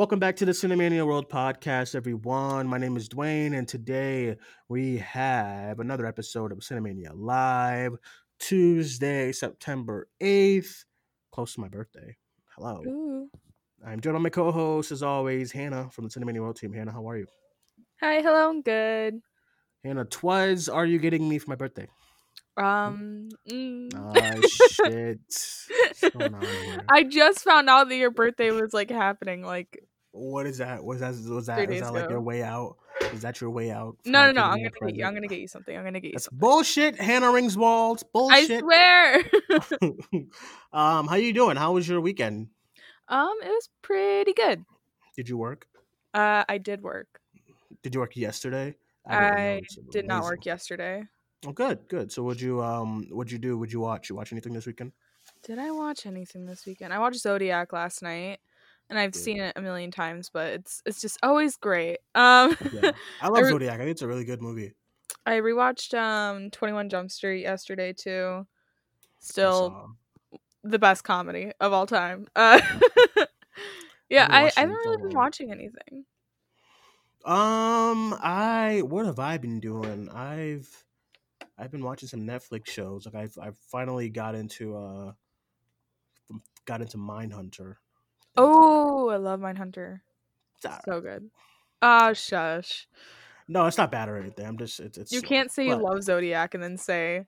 Welcome back to the Cinemania World Podcast, everyone. My name is Duane, and today we have another episode of Cinemania Live, Tuesday, September 8th, close to my birthday. Hello. Ooh. I'm joined by my co host, as always, Hannah from the Cinemania World team. Hannah, how are you? Hi, hello, I'm good. Hannah, twas are you getting me for my birthday? Um, mm. Ah, shit. Going on here? I just found out that your birthday was like happening. Like, What is that? Was that was that, is that like your way out? Is that your way out? no, no, no. I'm gonna get you. I'm gonna get you something. I'm gonna get you That's something. bullshit. Hannah rings walls. I Bullshit. swear. um, how you doing? How was your weekend? um, it was pretty good. Did you work? Uh, I did work. Did you work yesterday? I, didn't did not work yesterday. Oh, good, good. So, would you um, what'd you do? Would you watch? You watch anything this weekend? Did I watch anything this weekend? I watched Zodiac last night, and I've Good. seen it a million times, but it's it's just always great. Um, Yeah. I love re- Zodiac. I think it's a really good movie. I rewatched um Twenty One Jump Street yesterday too. Still the best comedy of all time. Uh, yeah, I, I haven't really been watching anything. Um, I what have I been doing? I've I've been watching some Netflix shows. Like I've I've finally got into uh got into Mindhunter. Oh, I love Mindhunter. It's alright. So good. Ah, shush. no, it's not bad or anything. I'm just it's, it's You can't say you love Zodiac and then say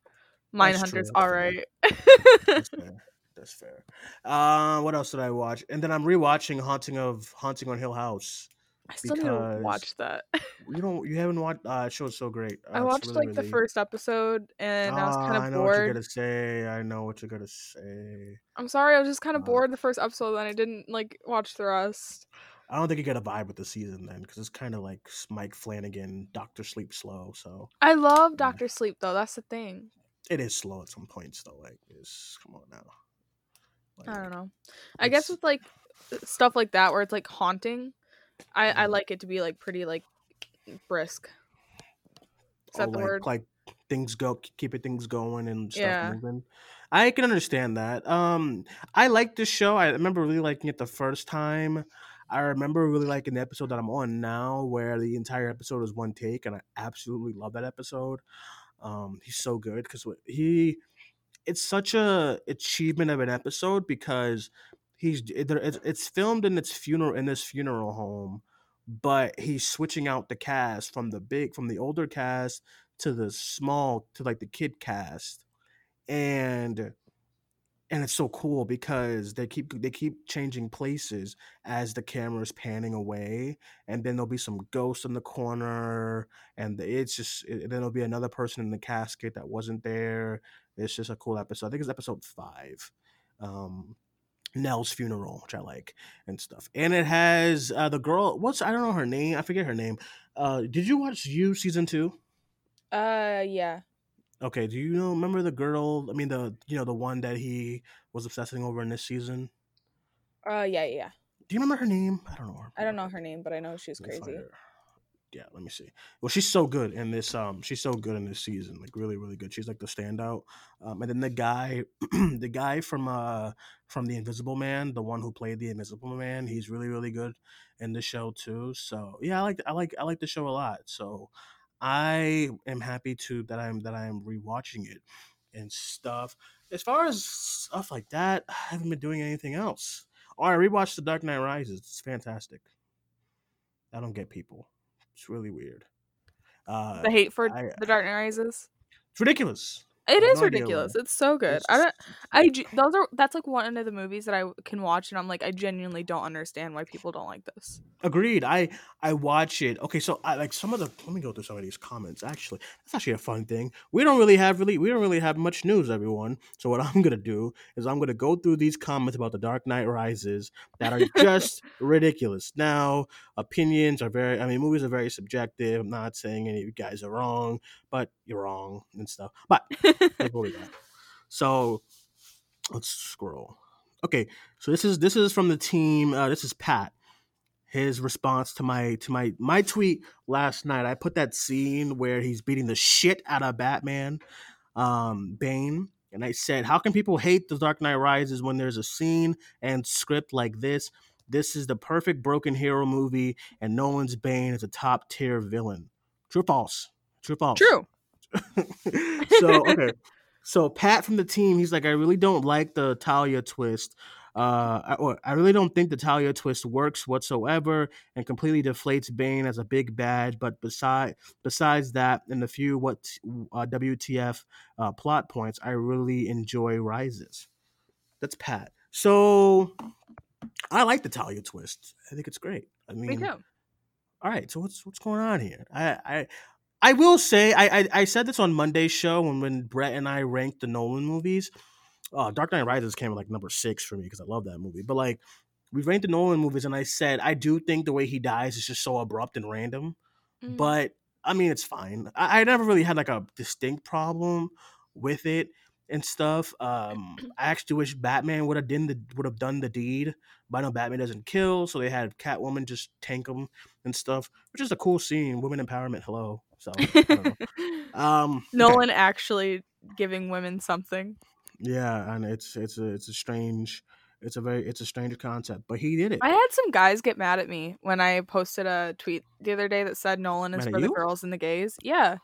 That's Mindhunter's all right. that's. That's fair. That's fair. Uh, what else did I watch? And then I'm rewatching Haunting of Haunting on Hill House. I still need to watch that. You don't you haven't watched? Uh, show show's so great. Uh, I watched really, like the first episode and I was Ah, kind I of know what you're bored. gonna say. I know what you're gonna say. I'm sorry, I was just kind of Uh, bored the first episode and I didn't like watch the rest. I don't think you get a vibe with the season then, because it's kind of like Mike Flanagan, Doctor Sleep Slow. So I love Yeah. Doctor Sleep though. That's the thing. it is slow at some points though. Like, it's come on now. I don't know. I guess with like stuff like that where it's like haunting, I I Mhm. like it to be like pretty like brisk. Is that oh, the like, word? Like things go, keeping things going and stuff Yeah. moving. I can understand that. Um, I like this show. I remember really liking it the first time. I remember really liking the episode that I'm on now, where the entire episode is one take, and I absolutely love that episode. Um, he's so good because he, it's such a achievement of an episode because he's it's, filmed in its funeral in this funeral home, but he's switching out the cast from the big from the older cast to the small to like the kid cast, and and it's so cool because they keep they keep changing places as the camera is panning away and then there'll be some ghosts in the corner and it's just then there'll be another person in the casket that wasn't there. It's just a cool episode. I think it's episode five um nell's funeral which i like and stuff. And it has uh the girl what's i don't know her name i forget her name. Uh did you watch you season two? Uh yeah. okay do you know remember the girl i mean the you know the one that he was obsessing over in this season? Uh yeah, yeah. do you remember her name? I don't know her I don't know her name, but I know she's crazy. Yeah, let me see. Well, she's so good in this. Um, she's so good in this season. Like really, really good. She's like the standout. Um, and then the guy, the guy from uh from the Invisible Man, the one who played the Invisible Man, he's really, really good in the show too. So yeah, I like I like I like the show a lot. So I am happy to that I'm that I'm rewatching it and stuff. As far as stuff like that, I haven't been doing anything else. Oh, I rewatched The Dark Knight Rises. It's fantastic. I don't get people. It's really weird. Uh, The hate for I- the Dark Knight Rises. it's ridiculous. It is no ridiculous. It's so good. It's I don't. I those are that's like one of the movies that I can watch and I'm like I genuinely don't understand why people don't like this. Agreed. I I watch it. Okay, so I like some of the. Let me go through some of these comments. Actually, that's actually a fun thing. We don't really have really. We don't really have much news, everyone. So what I'm gonna do is I'm gonna go through these comments about the Dark Knight Rises that are just ridiculous. Now, opinions are very. I mean, movies are very subjective. I'm not saying any of you guys are wrong, but you're wrong and stuff. But like what we got. So let's scroll. Okay, so this is this is from the team. Uh, this is Pat. His response to my to my my tweet last night. I put that scene where he's beating the shit out of Batman, um, Bane, and I said, "How can people hate The Dark Knight Rises when there's a scene and script like this? This is the perfect broken hero movie, and Nolan's Bane is a top tier villain. True or false? True false? True. so okay. So Pat from the team, he's like, I really don't like the Talia twist. Uh, I, or I really don't think the Talia twist works whatsoever and completely deflates Bane as a big bad. But beside besides that, and the few what uh, WTF uh, plot points, I really enjoy Rises. That's Pat. So I like the Talia twist. I think it's great. I mean, Me too. all right, so what's what's going on here? I I I will say I I, I said this on Monday's show when when Brett and I ranked the Nolan movies. Uh, Dark Knight Rises came like number six for me because I love that movie. But like we ranked the Nolan movies, and I said I do think the way he dies is just so abrupt and random. Mm. But I mean, it's fine. I, I never really had like a distinct problem with it and stuff. Um, I actually wish Batman would have done the would have done the deed. But I know Batman doesn't kill, so they had Catwoman just tank him and stuff, which is a cool scene. Women empowerment. Hello. So I don't know. um, okay. Nolan actually giving women something. Yeah, and it's it's a it's a strange. It's a very it's a strange concept, but he did it. I had some guys get mad at me when I posted a tweet the other day that said Nolan is Mad for the girls and the gays. Yeah.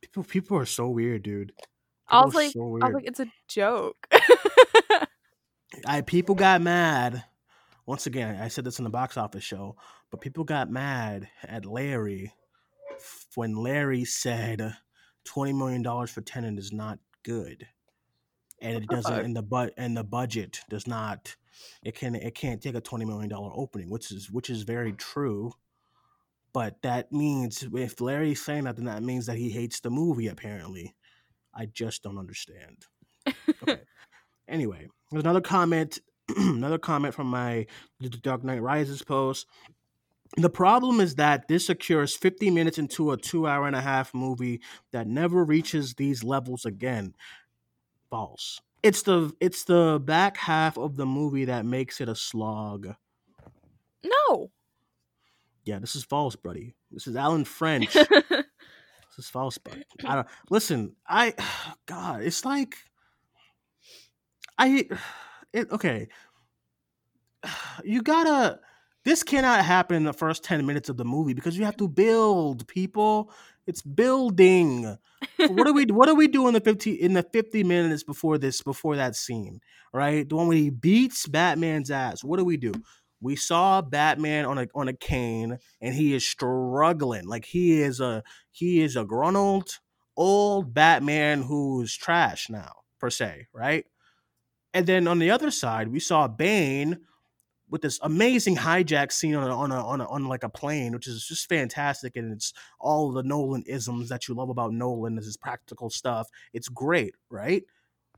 People people are so weird, dude. I was like, so I was like, it's a joke. I people got mad. Once again, I said this in the box office show, but people got mad at Larry when Larry said twenty million dollars for Tenet is not good, and it doesn't. And the but and the budget does not. It can it can't take a twenty million dollar opening, which is which is very true. But that means if Larry's saying that, then that means that he hates the movie. Apparently, I just don't understand. Okay. anyway, there's another comment. another comment from my The Dark Knight Rises post. The problem is that this occurs 50 minutes into a two hour and a half movie that never reaches these levels again. False. It's the it's the back half of the movie that makes it a slog. no. Yeah, this is false, buddy. This is Alan French. this is false, buddy. I don't listen. I God, it's like I it okay. You gotta. This cannot happen in the first ten minutes of the movie because you have to build people. It's building. what do we? What are we doing in the fifty in the fifty minutes before this? Before that scene, right? The one where he beats Batman's ass. What do we do? We saw Batman on a on a cane, and he is struggling. Like he is a he is a gruntled old Batman who's trash now, per se, right? And then on the other side, we saw Bane with this amazing hijack scene on a, on a, on a, on like a plane, which is just fantastic, and it's all the Nolan isms that you love about Nolan. This is practical stuff. It's great, right?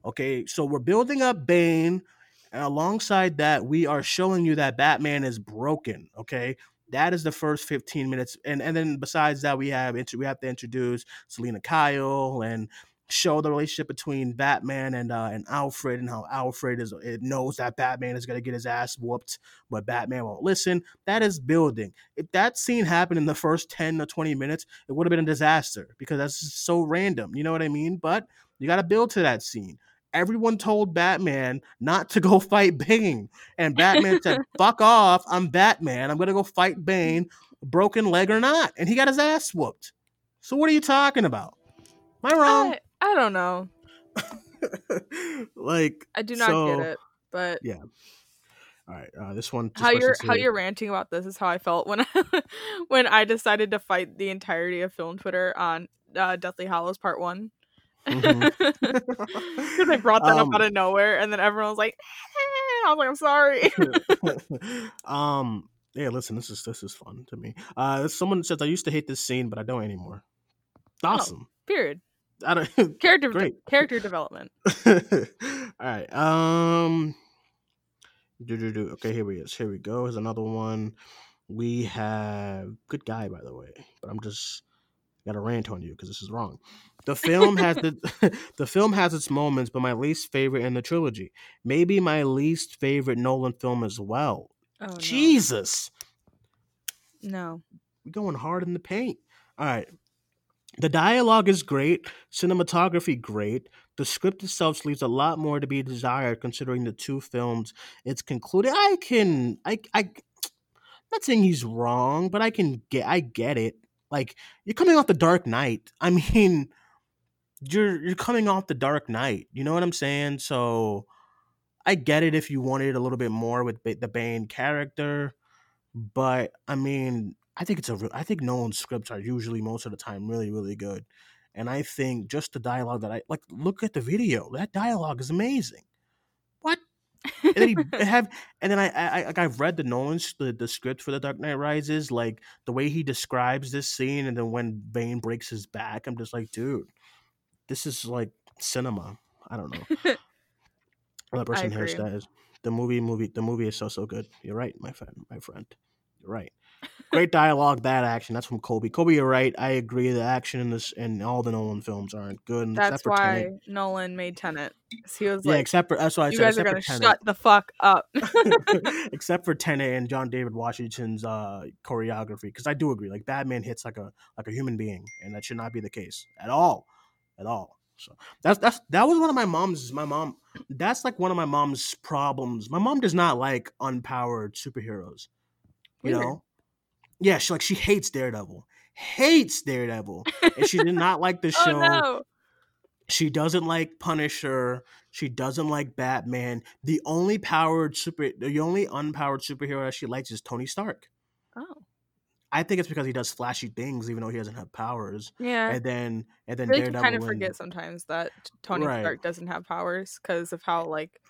Okay, so we're building up Bane, and alongside that, we are showing you that Batman is broken. Okay, that is the first 15 minutes, and and then besides that, we have we have to introduce Selina Kyle and show the relationship between Batman and uh, and Alfred and how Alfred is it knows that Batman is gonna get his ass whooped, but Batman won't listen. That is building. If that scene happened in the first 10 or 20 minutes, it would have been a disaster because that's so random. You know what I mean? But you gotta build to that scene. Everyone told Batman not to go fight Bane. And Batman said, fuck off. I'm Batman. I'm gonna go fight Bane, broken leg or not. And he got his ass whooped. So what are you talking about? Am I wrong? I, I don't know. like I do not so- get it. But Yeah. All right, uh, this one. how you're how you're ranting about this is how I felt when I, when I decided to fight the entirety of film Twitter on uh, Deathly Hallows Part One. Because I brought that Um, up out of nowhere, and then everyone was like, I was like, I'm sorry. um. Yeah. Listen. This is this is fun to me. Uh. Someone says I used to hate this scene, but I don't anymore. Awesome. Period. I don't. Character Great. character development. All right. Um. Do do do. Okay. Here we is. Here we go. Here's another one. We have good guy by the way, but I'm just got to rant on you because this is wrong. The film has the the film has its moments, but my least favorite in the trilogy. Maybe my least favorite Nolan film as well. Oh. Jesus, No. we going hard in the paint. All right. The dialogue is great, cinematography great. The script itself leaves a lot more to be desired considering the two films it's concluded. I can I I not saying he's wrong, but I can get I get it. Like you're coming off the Dark Knight. I mean, you're you're coming off the Dark Knight. You know what I'm saying? So I get it if you wanted a little bit more with the Bane character, but I mean, I think it's a. I think Nolan's scripts are usually most of the time really really good, and I think just the dialogue that I like. Look at the video. That dialogue is amazing. What? and then he have and then I, I like I've read the Nolan's the, the script for the Dark Knight Rises, like the way he describes this scene, and then when Bane breaks his back, I'm just like, dude, this is like cinema. I don't know. Person here agree. the movie movie the movie is so so good. You're right, my friend, my friend. You're right. Great dialogue, bad action. That's from Colby. Colby, you're right. I agree. The action in this and all the Nolan films aren't good. That's why Tenet. Nolan made Tenet. He was Yeah, like, except for that's why I you said. guys are gonna shut the fuck up. except for Tenet and John David Washington's uh, choreography, because I do agree, like Batman hits like a like a human being, and that should not be the case at all, at all. So that's that's that was one of my mom's. My mom, that's like one of my mom's problems. My mom does not like unpowered superheroes. You Weird. know, yeah, she like she hates Daredevil, hates Daredevil, and she did not like the oh show. no. She doesn't like Punisher. She doesn't like Batman. The only powered super, the only unpowered superhero that she likes is Tony Stark. Oh. I think it's because he does flashy things, even though he doesn't have powers. Yeah. And then, and I then you Daredevil. kind of and- forget sometimes that Tony Right. Stark doesn't have powers because of how like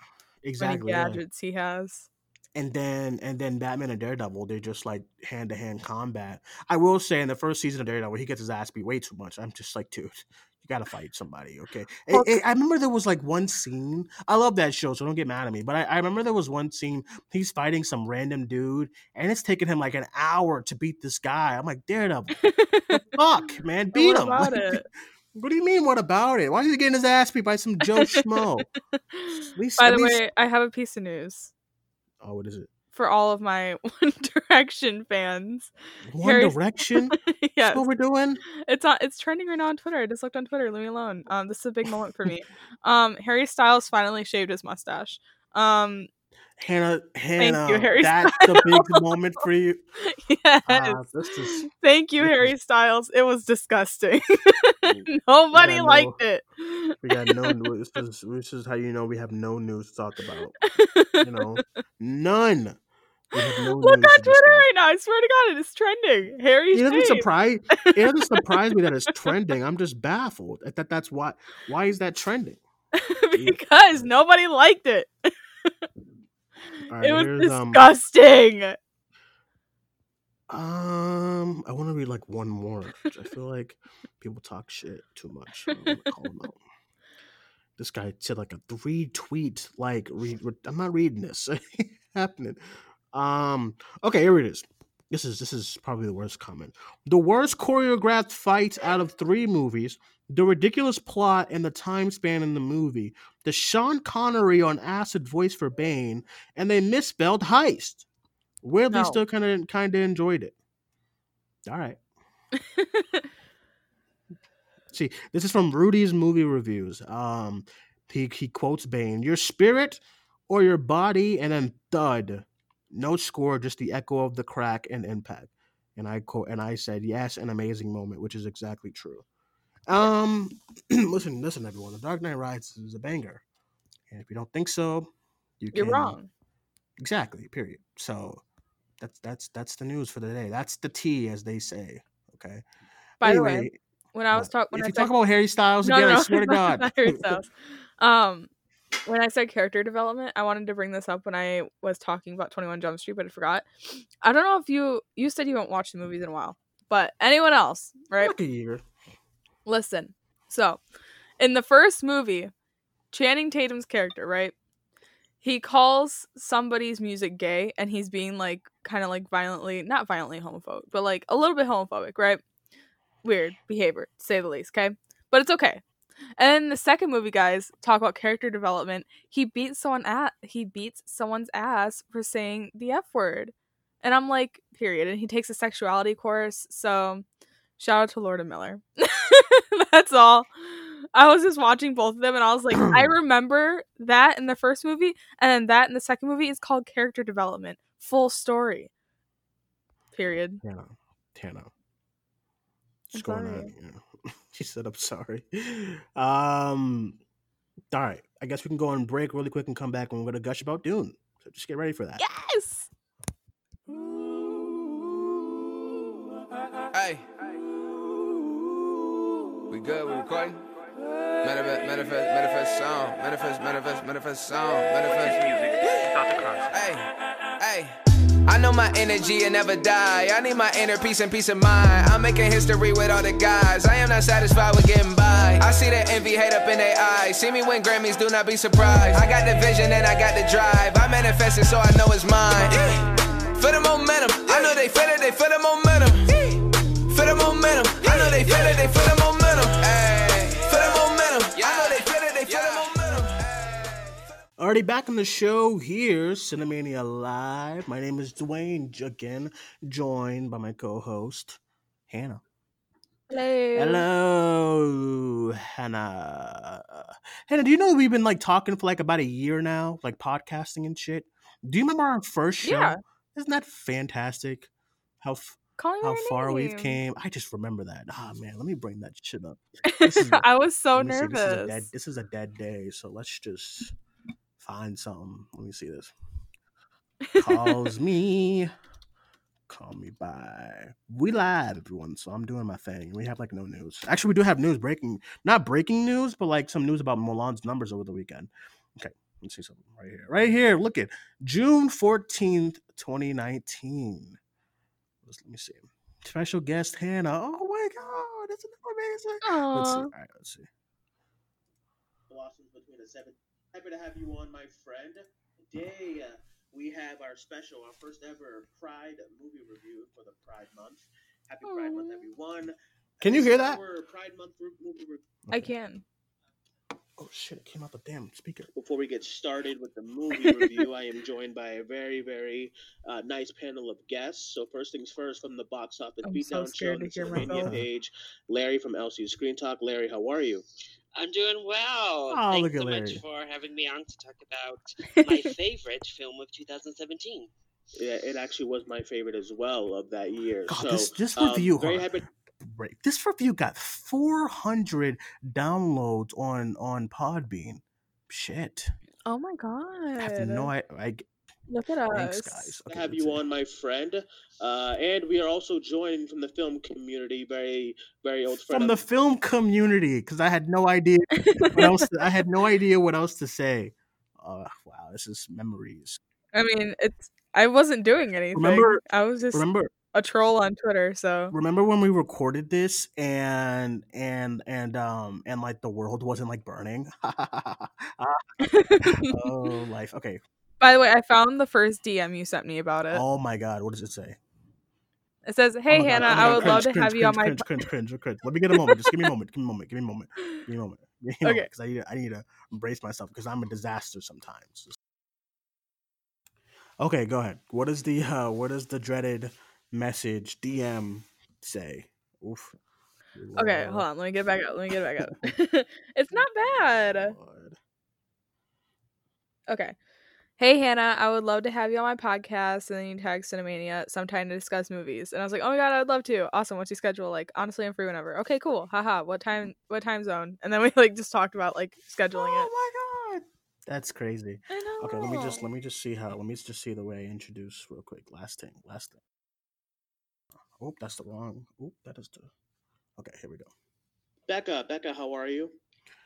exactly. many yeah. gadgets he has. And then, and then Batman and Daredevil, they're just like hand to hand combat. I will say, in the first season of Daredevil, he gets his ass beat way too much. I'm just like, dude, you gotta fight somebody, okay? I- Well- I, I remember there was like one scene. I love that show, so don't get mad at me. But I, I remember there was one scene. He's fighting some random dude, and it's taking him like an hour to beat this guy. I'm like, Daredevil, fuck, man, beat what him. about Like, it? What do you mean? What about it? Why is he getting his ass beat by some Joe Schmo? least- By the least- way, I have a piece of news Oh, what is it? for all of my One Direction fans. One Harry- Direction. yes, That's what we're doing. it's on. It's trending right now on Twitter. I just looked on Twitter. Leave me alone. Um, this is a big moment for me. Um, Harry Styles finally shaved his mustache. Um, Hannah, Hannah, Harry that's the big moment for you. yes. Ah, this is Thank you, this Harry Styles. It was disgusting. Nobody Yeah, no. liked it. we got no. This is this is how you know we have no news to talk about. You know, none. No Look news on Twitter discuss. right now. I swear to God, it is trending. Harry It doesn't shaved. surprise. It doesn't surprise me that it's trending. I'm just baffled. That that- that's why. Why is that trending? because nobody liked it. Right, it was um, disgusting. Um, I want to read like one more. I feel like people talk shit too much. I wanna call 'em out. This guy said like a three tweet like read. I'm not reading this. happening. Um. Okay, here it is. This is this is probably the worst comment. The worst choreographed fight out of three movies. The ridiculous plot and the time span in the movie. The Sean Connery on acid voice for Bane, and they misspelled heist. Weirdly, No. still kind of kind of enjoyed it. All right. See, this is from Rudy's movie reviews. Um, he he quotes Bane: "Your spirit or your body," and then thud. No score, just the echo of the crack and impact. And I quote, and I said, "Yes, an amazing moment," which is exactly true. Um, listen, listen, everyone. The Dark Knight Rises is a banger, and if you don't think so, you You're can- wrong. Exactly. Period. So that's that's that's the news for the day. That's the tea, as they say. Okay. By the way, when I was talking when if I you said talk about Harry Styles again, I swear to God. not Harry Styles. Um, when I said character development, I wanted to bring this up when I was talking about Twenty One Jump Street, but I forgot. I don't know if you you said you haven't watched the movies in a while, but anyone else, right? Like a year. Listen. So, in the first movie, Channing Tatum's character, right? He calls somebody's music gay and he's being like kind of like violently, not violently homophobic, but like a little bit homophobic, right? Weird behavior, to say the least, okay? But it's okay. And the second movie, guys, talk about character development. He beats someone at he beats someone's ass for saying the F word. And I'm like, period. And he takes a sexuality course. So shout out to Lord and Miller. That's all. I was just watching both of them and I was like, I remember that in the first movie, and then that in the second movie is called character development. Full story. Period. Tana. Tana. I'm What's going on? sorry. Yeah. she said, I'm sorry. Um, all right. I guess we can go on break really quick and come back and we're going to gush about Dune. So just get ready for that. Yes. Uh, uh, uh. Hey. We good? We recording? Manifest, manifest, manifest song. Manifest, manifest, manifest song. Manifest. music. Hey, hey. I know my energy will never die. I need my inner peace and peace of mind. I'm making history with all the guys. I am not satisfied with getting by. I see the envy hate up in their eyes. See me win Grammys, do not be surprised. I got the vision and I got the drive. I manifest it so I know it's mine. For the momentum, I know they feel it, they feel the momentum. For the momentum, I know they feel it, they feel the momentum. Ay. For the momentum, I know they feel it, they feel the momentum. Already back on the show here, Cinemania Live. My name is Duane, j- again, joined by my co host, Hannah. Hello. Hello, Hannah. Hannah, do you know we've been like talking for like about a year now, like podcasting and shit? Do you remember our first show? Yeah. Isn't that fantastic? How f- Calling how far we've came. I just remember that. Ah man, let me bring that shit up. This is a- I was so me see, nervous. This is, a dead, this is a dead day, so let's just find something. Let me see this. Calls me. Call me by. We live, everyone. So I'm doing my thing. We have like no news. Actually, we do have news breaking. Not breaking news, but like some news about Mulan's numbers over the weekend. Okay, let's see something right here. Right here. Look at June 14th, 2019. Let's, let me see. Special guest Hannah. Oh my god, that's amazing. Let's see. All right, let's see. blossoms between the seven. Happy to have you on, my friend. Today uh, we have our special, our first ever Pride movie review for the Pride Month. Happy Pride Month, everyone! Can you hear that? Pride Month movie review. I can. Oh shit! It came out the damn speaker. Before we get started with the movie review, I am joined by a very, very uh, nice panel of guests. So first things first, from the box office I'm so beatdown show, the to hear Cinemania myself. page, Larry from LCU Screen Talk. Larry, how are you? I'm doing well. Oh, Thanks look at so Larry. much for having me on to talk about my favorite film of 2017. Yeah, it actually was my favorite as well of that year. God, so this this um, review, very happy. Break. This review got 400 downloads on on Podbean. Shit, Oh my god. I have no I, I Look at us. guys. to Okay, have you see. on, my friend. Uh, and we are also joined from the film community, very, very old friend. from the of- film community because I had no idea what else. I had no idea what else to say. Uh, wow, this is memories. I mean, it's. I wasn't doing anything. Remember- I was just Remember, a troll on Twitter. So remember when we recorded this and and and um and like the world wasn't like burning. oh, life. Okay. By the way, I found the first DM you sent me about it. Oh my god, what does it say? It says, Oh "Hey God, Hannah, oh my I God, would cringe, love to cringe, have you on my." cringe, cringe, cringe, cringe. Let me get a moment. Just give me a moment. Give me a moment. Give me a moment. Give me a moment. Give me a moment. Okay. Because I need, to, I need to embrace myself because I'm a disaster sometimes. Okay, go ahead. What is the uh, what does the dreaded message DM say? Oof. Okay, hold on. Let me get back up. Let me get back up. it's not bad. Okay. Hey Hannah, I would love to have you on my podcast and then you tag Cinemania sometime to discuss movies. And I was like, Oh my god, I would love to. Awesome. What's your schedule? Like, honestly, I'm free whenever. Okay, cool. Haha. What time what time zone? And then we like just talked about like scheduling it. Oh my god, that's crazy. I know. Okay, let me just let me just see how let me just see the way I introduce real quick. Last thing, last thing. Oh, that's the wrong. Oh, that is the. Okay, here we go. Becca, Becca, how are you?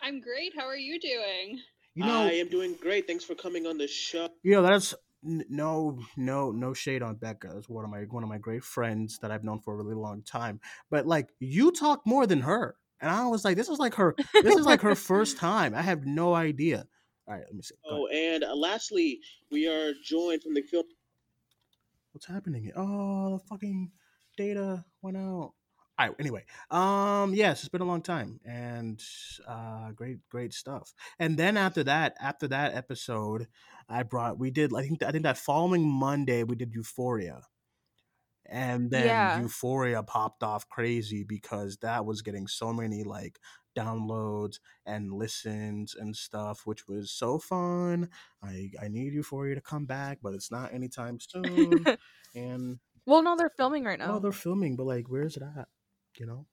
I'm great. How are you doing? You know, I am doing great. Thanks for coming on the show. you know that's no no no shade on Becca. It's one of my one of my great friends that I've known for a really long time. But like you talk more than her, and I was like, this is like her. This is like her first time. I have no idea. All right, let me see. Go Oh, ahead. and uh, lastly, we are joined from the film. What's happening? Oh, the fucking data went out. All right. Anyway, um, yes, it's been a long time, and uh, great, great stuff. And then after that, after that episode, I brought. We did. I think. I think that following Monday we did Euphoria, and then Yeah. Euphoria popped off crazy because that was getting so many like downloads and listens and stuff, which was so fun. I I need Euphoria to come back, but it's not anytime soon. and well, no, they're filming right now. Oh, they're filming, but like, where's it at? You know.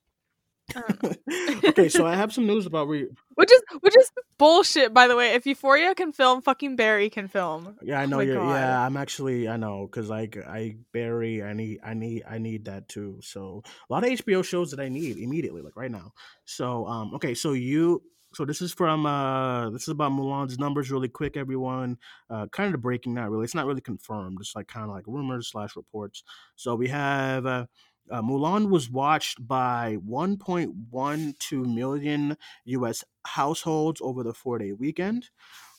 Know. okay, so I have some news about re. which is which is bullshit, by the way. If Euphoria can film, fucking Barry can film. Yeah, I Oh know my you're. God. Yeah, I'm actually. I know because like I Barry, I need, I need, I need that too. So a lot of HBO shows that I need immediately, like right now. So um, okay, so you. So this is from uh this is about Mulan's numbers really quick everyone uh kind of breaking not really it's not really confirmed it's like kind of like rumors slash reports so we have uh, uh Mulan was watched by 1.12 million US households over the 4 day weekend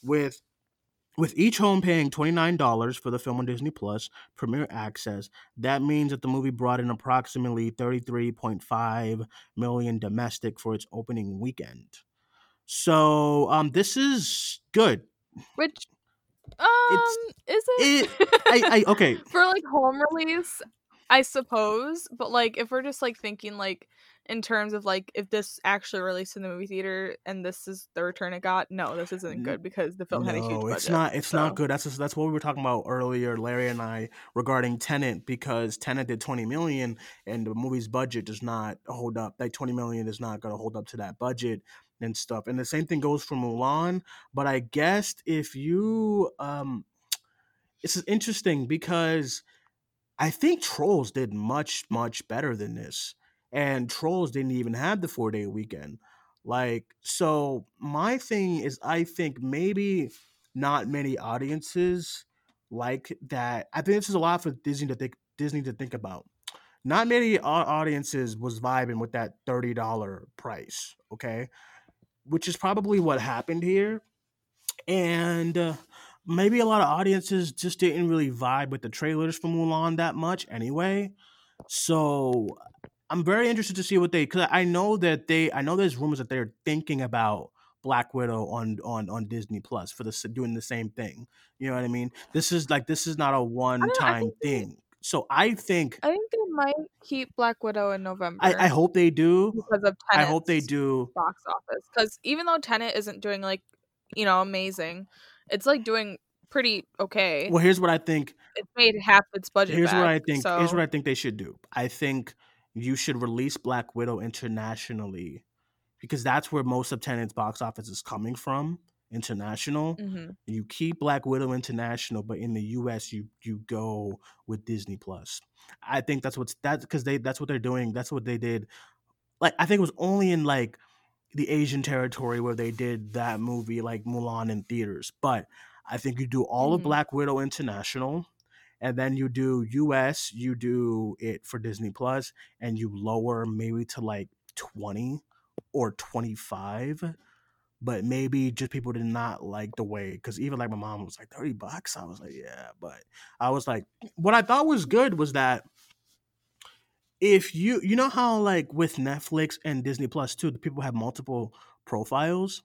with with each home paying $29 for the film on Disney Plus Premiere Access, that means that the movie brought in approximately 33.5 million domestic for its opening weekend. So, um this is good. Which um is it? I, I okay. for like home release, I suppose. But like if we're just like thinking like in terms of like if this actually released in the movie theater and this is the return it got, no, this isn't good because the film had a huge No, budget. it's not. It's so. not good. That's just, that's what we were talking about earlier, Larry and I, regarding Tenet, because Tenet did twenty million, and the movie's budget does not hold up. Like twenty million is not going to hold up to that budget and stuff. And the same thing goes for Mulan. But I guess if you, um, is interesting because I think Trolls did much much better than this, and Trolls didn't even have the four day weekend. Like, so my thing is, I think maybe not many audiences like that. I think this is a lot for Disney to think Disney to think about. Not many audiences was vibing with that thirty dollar price. Okay, which is probably what happened here, and. Uh, maybe a lot of audiences just didn't really vibe with the trailers for Mulan that much anyway. So I'm very interested to see what they because I know that they I know there's rumors that they're thinking about Black Widow on on on Disney Plus for the doing the same thing. You know what I mean? This is like this is not a one time thing. So I think I think they might keep Black Widow in November. I, I hope they do. because of I hope they do. box office. Because even though Tenet isn't doing like, you know, amazing, it's like doing pretty okay. Well, here's what I think. It's made half its budget. Here's what I think. So Here's what I think they should do. I think you should release Black Widow internationally because that's where most of Tenet's box office is coming from. International. Mhm. You keep Black Widow international, but in the U.S. you you go with Disney Plus. I think that's what's that because they that's what they're doing. That's what they did. Like I think it was only in like the Asian territory where they did that movie like Mulan in theaters. But I think you do all of Mhm. Black Widow International, and then you do US, you do it for Disney Plus, and you lower maybe to like 20 or 25. But maybe just people did not like the way because even like my mom was like 30 bucks. I was like, yeah, but I was like, what I thought was good was that if you you know how like with Netflix and Disney Plus too, the people have multiple profiles.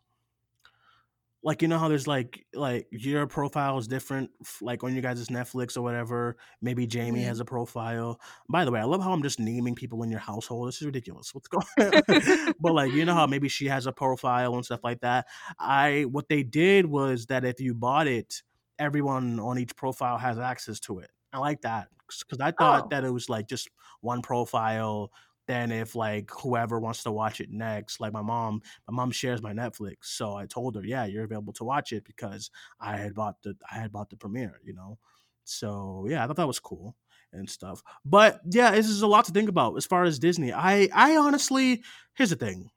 Like you know how there's like like your profile is different, like on you guys' Netflix or whatever. Maybe Jamie Mhm. has a profile. By the way, I love how I'm just naming people in your household. This is ridiculous. What's going on? but like you know how maybe she has a profile and stuff like that. I what they did was that if you bought it, everyone on each profile has access to it. I like that because I thought Oh. that it was like just one profile. Then if like whoever wants to watch it next, like my mom, my mom shares my Netflix, so I told her, yeah, you're available to watch it because I had bought the I had bought the premiere, you know. So yeah, I thought that was cool and stuff. But yeah, this is a lot to think about as far as Disney. I I honestly here's the thing.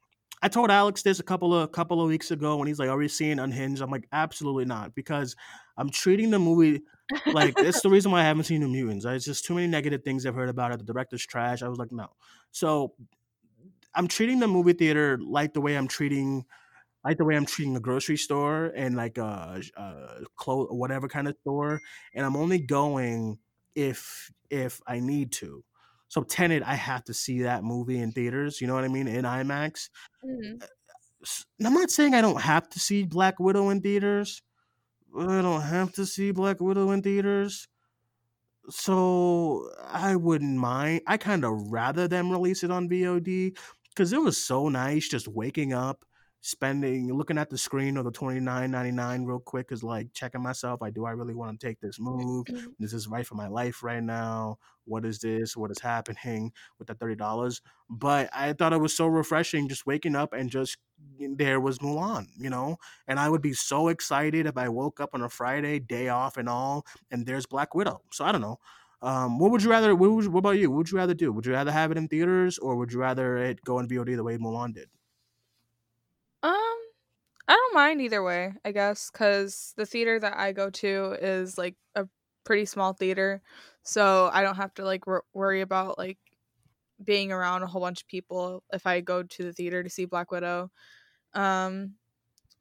I told Alex this a couple of couple of weeks ago when he's like, "Are we seeing Unhinged?" I'm like, "Absolutely not," because I'm treating the movie like it's the reason why I haven't seen New Mutants. It's just too many negative things I've heard about it. The director's trash. I was like, no. So I'm treating the movie theater like the way I'm treating like the way I'm treating a grocery store and like a, a clothes whatever kind of store, and I'm only going if if I need to. So Tenet, I have to see that movie in theaters. You know what I mean in IMAX. Mhm. S- I'm not saying I don't have to see Black Widow in theaters. I don't have to see Black Widow in theaters. So I wouldn't mind. I kind of rather them release it on VOD because it was so nice just waking up, spending, looking at the screen or the twenty nine ninety nine real quick is like checking myself. Like, do I really want to take this move? Is this right for my life right now? What is this? What is happening with the thirty dollars? But I thought it was so refreshing just waking up and just there was Mulan, you know, and I would be so excited if I woke up on a Friday, day off and all, and there's Black Widow. So I don't know. Um, what would you rather? What, would, what about you? What would you rather do? Would you rather have it in theaters or would you rather it go in VOD the way Mulan did? Um, I don't mind either way, I guess, because the theater that I go to is like a pretty small theater, so I don't have to like wor- worry about like being around a whole bunch of people if I go to the theater to see Black Widow. Um,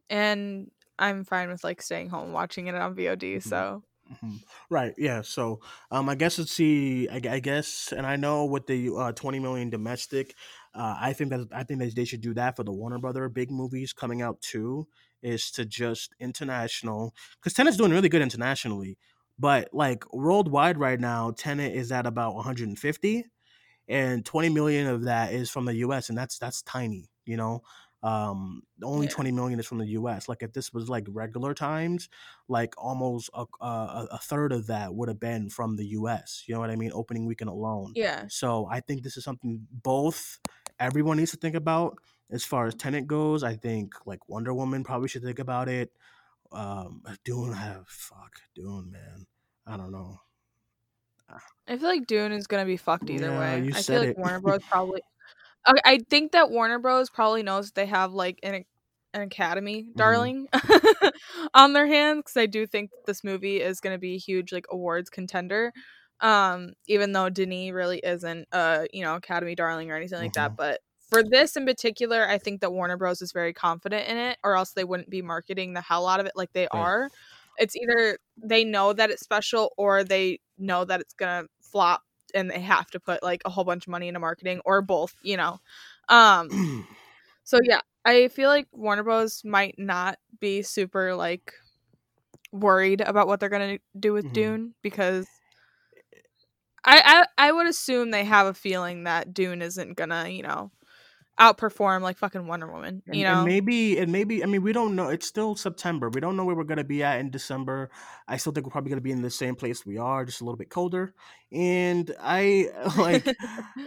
and I'm fine with like staying home watching it on VOD. So Mhm. Right. Yeah. So, um, I guess let's see. I, I guess, and I know with the uh, twenty million domestic, uh, I think that I think that they should do that for the Warner Brother big movies coming out too. Is to just international because Tenet's doing really good internationally, but like worldwide right now, Tenet is at about one hundred and fifty and 20 million of that is from the US and that's that's tiny you know um only Yeah. 20 million is from the US like if this was like regular times like almost a, a, a third of that would have been from the US you know what I mean opening weekend alone yeah, so I think this is something both everyone needs to think about as far as Tenet goes I think like Wonder Woman probably should think about it um Dune ah, fuck Dune man I don't know I feel like Dune is gonna be fucked either Yeah, way. you I said feel like it. Warner Bros. probably. Okay, I think that Warner Bros. probably knows they have like an an Academy Mm-hmm. darling on their hands because I do think this movie is gonna be a huge like awards contender. Um, even though Denis really isn't a you know Academy darling or anything like Mm-hmm. that, but for this in particular, I think that Warner Bros. is very confident in it, or else they wouldn't be marketing the hell out of it like they are. It's either they know that it's special or they know that it's gonna flop and they have to put like a whole bunch of money into marketing or both, you know. Um so yeah, I feel like Warner Bros might not be super like worried about what they're gonna do with Mhm. Dune because I, I I would assume they have a feeling that Dune isn't gonna, you know, outperform like fucking Wonder Woman. And, You know, and maybe and maybe I mean we don't know. It's still September. We don't know where we're gonna be at in December. I still think we're probably gonna be in the same place we are, just a little bit colder. And I like,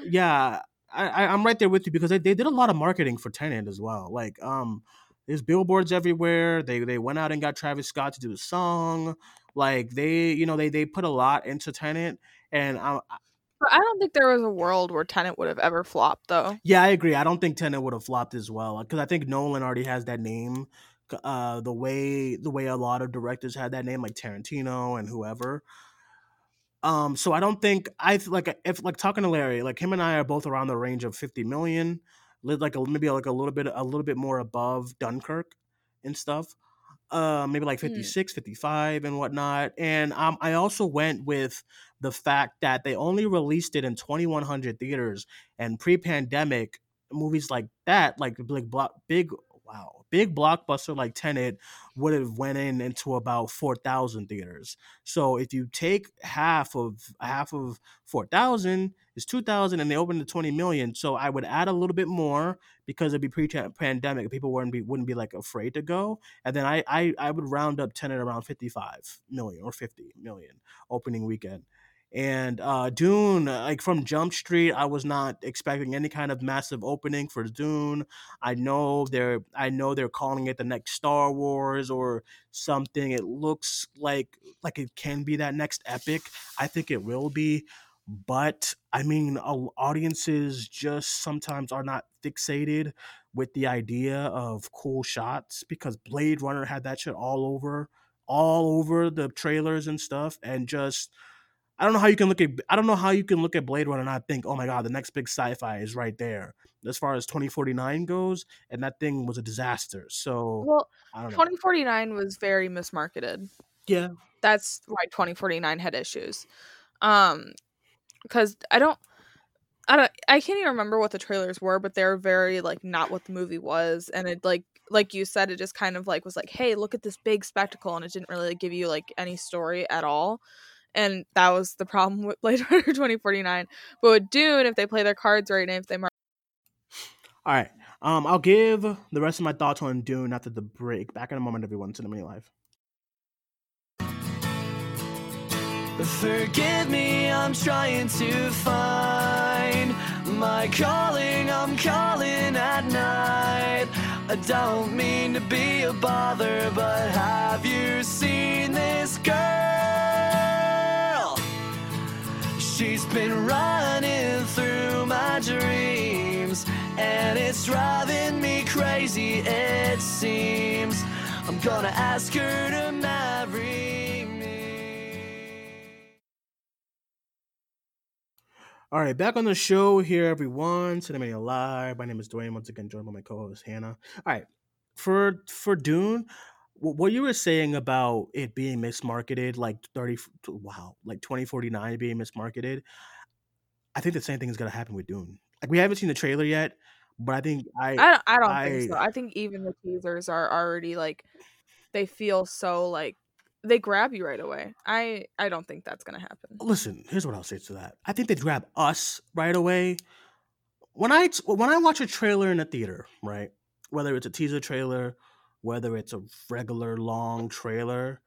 yeah, I, I'm right there with you because they, they did a lot of marketing for Tenet as well. Like, um, there's billboards everywhere. They they went out and got Travis Scott to do the song. Like they, you know, they they put a lot into Tenet, and I, but I don't think there was a world where Tenet would have ever flopped though. Yeah, I agree. I don't think Tenet would have flopped as well because I think Nolan already has that name. Uh, the way the way a lot of directors had that name, like Tarantino and whoever. Um, so I don't think I like if like talking to Larry, like him and I are both around the range of fifty million, like a, maybe like a little bit a little bit more above Dunkirk and stuff. Uh, maybe like Hmm. 56, 55 and whatnot. And um, I also went with the fact that they only released it in 2100 theaters and pre-pandemic movies like that like big block big wow big blockbuster like Tenet would have went in into about 4000 theaters. So if you take half of half of 4000 is 2000 and they opened to 20 million. So i would add a little bit more because it'd be pre-pandemic people wouldn't be wouldn't be like afraid to go. And then i i, I would round up Tenet around 55 million or 50 million opening weekend and uh, Dune, like from Jump Street, I was not expecting any kind of massive opening for Dune. I know they're, I know they're calling it the next Star Wars or something. It looks like like it can be that next epic. I think it will be, but I mean, audiences just sometimes are not fixated with the idea of cool shots because Blade Runner had that shit all over, all over the trailers and stuff, and just I don't know how you can look at I don't know how you can look at Blade Runner and not think, oh my god, the next big sci-fi is right there. As far as 2049 goes, and that thing was a disaster. So Well, I don't know. 2049 was very mismarketed. Yeah. That's why 2049 had issues. Um cuz I don't I don't I can't even remember what the trailers were, but they're very like not what the movie was and it like like you said it just kind of like was like, "Hey, look at this big spectacle." And it didn't really give you like any story at all. And that was the problem with Blade Runner 2049. But with Dune, if they play their cards right and if they mark All right. Um, I'll give the rest of my thoughts on Dune after the break. Back in a moment, everyone. Cinema Live. Forgive me, I'm trying to find my calling. I'm calling at night. I don't mean to be a bother, but have you seen this girl? She's been running through my dreams, and it's driving me crazy, it seems. I'm gonna ask her to marry me. All right, back on the show here, everyone. Cinemania Live. My name is Duane. Once again, joined by my co-host Hannah. All right, for for Dune, what you were saying about it being mismarketed, like thirty, wow, like twenty forty nine being mismarketed. I think the same thing is gonna happen with Dune. Like we haven't seen the trailer yet, but I think I I don't, I don't think so. I think even the teasers are already like they feel so like they grab you right away. I I don't think that's gonna happen. listen. Here's what I'll say to that. I think they grab us right away. When I when I watch a trailer in a theater, right, whether it's a teaser trailer, whether it's a regular long trailer,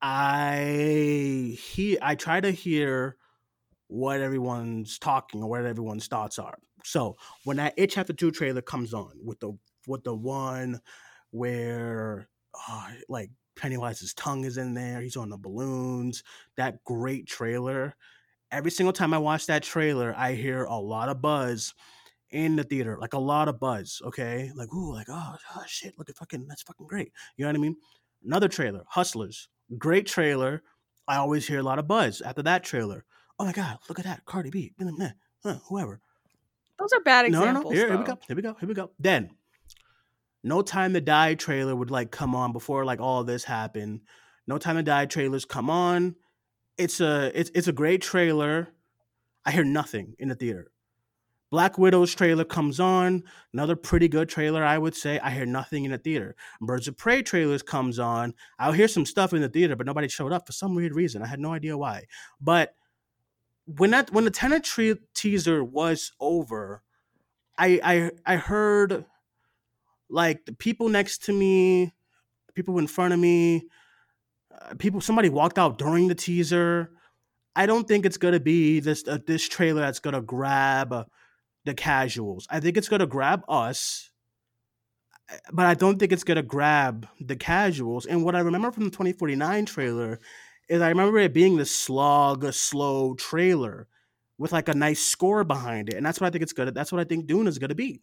I he I try to hear what everyone's talking or what everyone's thoughts are. So when that It Chapter Two trailer comes on with the with the one where uh, like Pennywise's tongue is in there, he's on the balloons, that great trailer. Every single time I watch that trailer, I hear a lot of buzz in the theater, like a lot of buzz. Okay, like ooh, like oh, oh shit, look at fucking that's fucking great. You know what I mean? Another trailer, Hustlers, great trailer. I always hear a lot of buzz after that trailer. Oh my god, look at that, Cardi B, meh, meh, huh, whoever. Those are bad No, no, examples. no. Here, here we go. Here we go. Here we go. Then, No Time to Die trailer would like come on before like all this happened. No Time to Die trailers come on. It's a it's it's a great trailer. I hear nothing in the theater. Black Widow's trailer comes on, another pretty good trailer, I would say. I hear nothing in the theater. Birds of Prey trailers comes on. I'll hear some stuff in the theater, but nobody showed up for some weird reason. I had no idea why. But when that when the Tenet tre- teaser was over, I I I heard like the people next to me, people in front of me, uh, people somebody walked out during the teaser. I don't think it's gonna be this uh, this trailer that's gonna grab uh, the casuals. I think it's gonna grab us, but I don't think it's gonna grab the casuals. And what I remember from the 2049 trailer is I remember it being the slog, slow trailer with like a nice score behind it, and that's what I think it's gonna. That's what I think Dune is gonna be.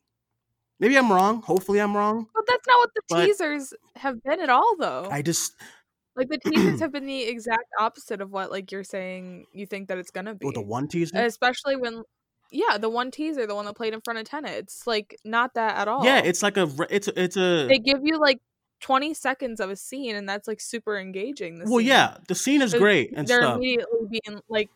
Maybe I'm wrong. Hopefully, I'm wrong. But that's not what the But- teasers have been at all, though. I just like the teasers have been the exact opposite of what like you're saying you think that it's gonna be. with the one teaser. Especially when, yeah, the one teaser, the one that played in front of Tenet, it's like not that at all. Yeah, it's like a it's it's a they give you like 20 seconds of a scene, and that's like super engaging. The well, scene. yeah, the scene is So great and they're stuff. immediately being like,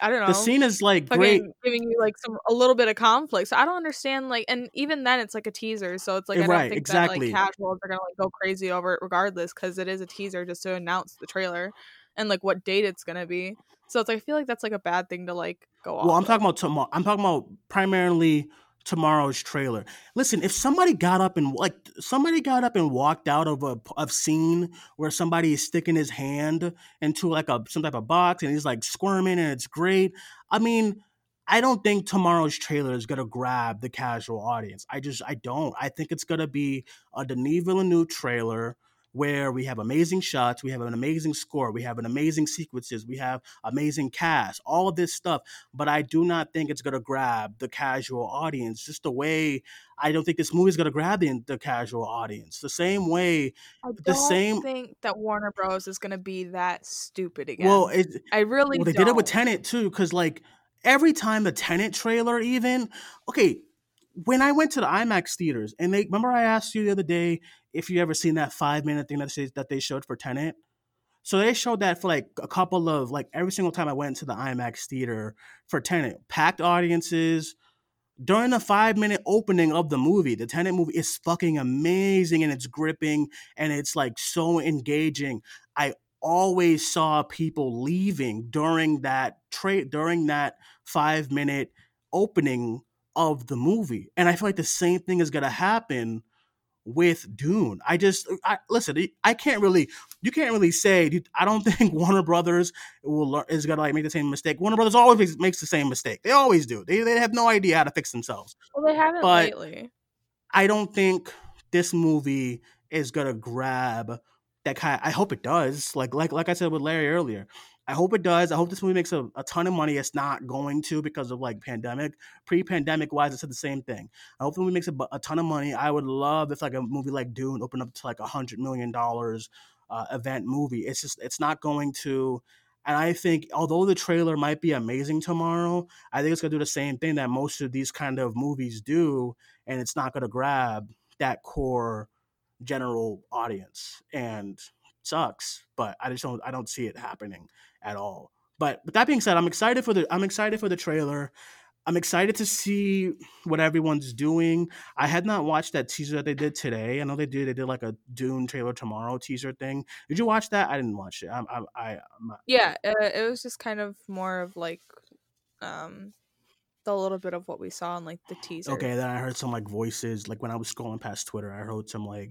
I don't know. The scene is like great. giving you like some a little bit of conflict. So I don't understand like, and even then it's like a teaser, so it's like eh, I don't Right, think exactly. that like casuals are gonna like go crazy over it regardless because it is a teaser just to announce the trailer and like what date it's gonna be. So it's like I feel like that's like a bad thing to like go off. Well, I'm talking about tomorrow. I'm talking about primarily tomorrow's trailer. Listen, if somebody got up and like somebody got up and walked out of a of scene where somebody is sticking his hand into like a some type of box and he's like squirming and it's great. I mean, I don't think tomorrow's trailer is gonna grab the casual audience. I just I don't. I think it's gonna be a Denis Villeneuve trailer where we have amazing shots, we have an amazing score, we have an amazing sequences, we have amazing cast, all of this stuff. But I do not think it's gonna grab the casual audience. Just the way I don't think this movie is gonna grab the, the casual audience. The same way, I the don't same. think that Warner Bros is gonna be that stupid again. Well, it, I really well, they don't. did it with Tenet too, because like every time the Tenet trailer, even okay, when I went to the IMAX theaters, and they remember I asked you the other day if you ever seen that five minute thing that says that they showed for Tenet. So they showed that for like a couple of like every single time I went to the IMAX theater for Tenet, packed audiences. During the five minute opening of the movie, the Tenet movie is fucking amazing and it's gripping and it's like so engaging. I always saw people leaving during that trade during that five minute opening of the movie. And I feel like the same thing is gonna happen with Dune. I just I listen, I can't really you can't really say I don't think Warner Brothers will is gonna like make the same mistake. Warner Brothers always makes, the same mistake. They always do. They they have no idea how to fix themselves. Well, they haven't But lately. I don't think this movie is gonna grab that kind. I hope it does. Like like like I said with Larry earlier. I hope it does. I hope this movie makes a, a ton of money. It's not going to because of like pandemic. Pre-pandemic wise, it said the same thing. I hope the movie makes a, a ton of money. I would love if like a movie like Dune opened up to like a hundred million dollars uh, event movie. It's just it's not going to. And I think although the trailer might be amazing tomorrow, I think it's gonna do the same thing that most of these kind of movies do, and it's not gonna grab that core general audience. And sucks, but I just don't I don't see it happening at all. But with that being said, I'm excited for the I'm excited for the trailer. I'm excited to see what everyone's doing. I had not watched that teaser that they did today. I know they did. They did like a Dune trailer tomorrow teaser thing. Did you watch that? I didn't watch it. I'm, I'm, I, I'm not, Yeah, uh, it was just kind of more of like um the little bit of what we saw in like the teaser. okay. Then I heard some like voices. Like when I was scrolling past Twitter, I heard some like